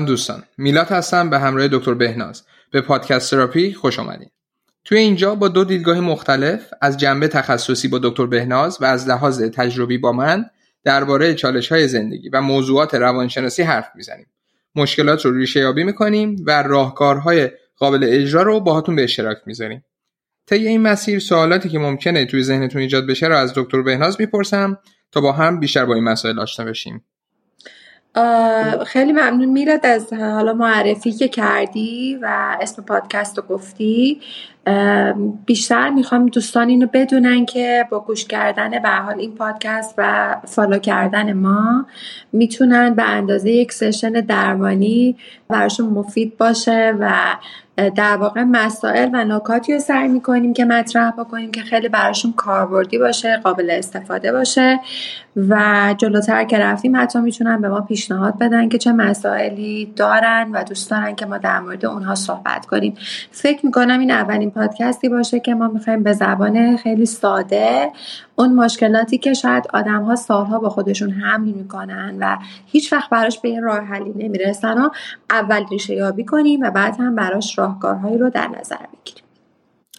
دوستان. میلاد هستم به همراه دکتر بهناز. به پادکست تراپی خوش آمدید توی اینجا با دو دیدگاه مختلف از جنبه تخصصی با دکتر بهناز و از لحاظ تجربی با من درباره چالش های زندگی و موضوعات روانشناسی حرف می‌زنیم. مشکلات رو ریشه یابی می‌کنیم و راهکارهای قابل اجرا رو باهاتون به اشتراک می‌ذاریم. طی این مسیر سوالاتی که ممکنه توی ذهنتون ایجاد بشه رو از دکتر بهناز می‌پرسم تا با هم بیشتر با این مسائل آشنا بشیم. خیلی ممنون میراد از حالا معرفی که کردی و اسم پادکست رو گفتی. بیشتر می‌خوام دوستان اینو بدونن که با گوش کردن به حال این پادکست و فالو کردن ما می‌تونن به اندازه یک سشن درمانی براشون مفید باشه و در واقع مسائل و نکاتی رو سعی می‌کنیم که مطرح بکنیم که خیلی براشون کاربردی باشه قابل استفاده باشه و جلوتر که رفتیم حتی می‌تونن به ما پیشنهاد بدن که چه مسائلی دارن و دوست دارن که ما در مورد اونها صحبت کنیم. فکر می‌کنم این اولین پادکستی باشه که ما می‌خوایم به زبان خیلی ساده اون مشکلاتی که شاید آدم ها سالها با خودشون حمل می‌کنن و هیچ وقت براش به این راه حلی نمی‌رسن و اول ریشه یابی کنیم و بعد هم براش راهکارهایی رو در نظر بگیریم.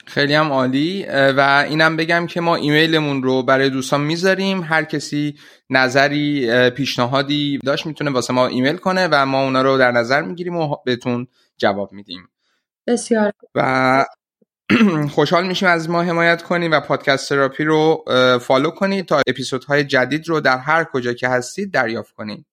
خیلی هم عالی. و اینم بگم که ما ایمیلمون رو برای دوستان می‌ذاریم. هر کسی نظری پیشنهادی داشت می‌تونه واسه ما ایمیل کنه و ما اونا رو در نظر می‌گیریم و بهتون جواب میدیم. بسیار. و خوشحال میشیم از ما حمایت کنید و پادکست تراپی رو follow کنید تا اپیزودهای جدید رو در هر کجا که هستید دریافت کنید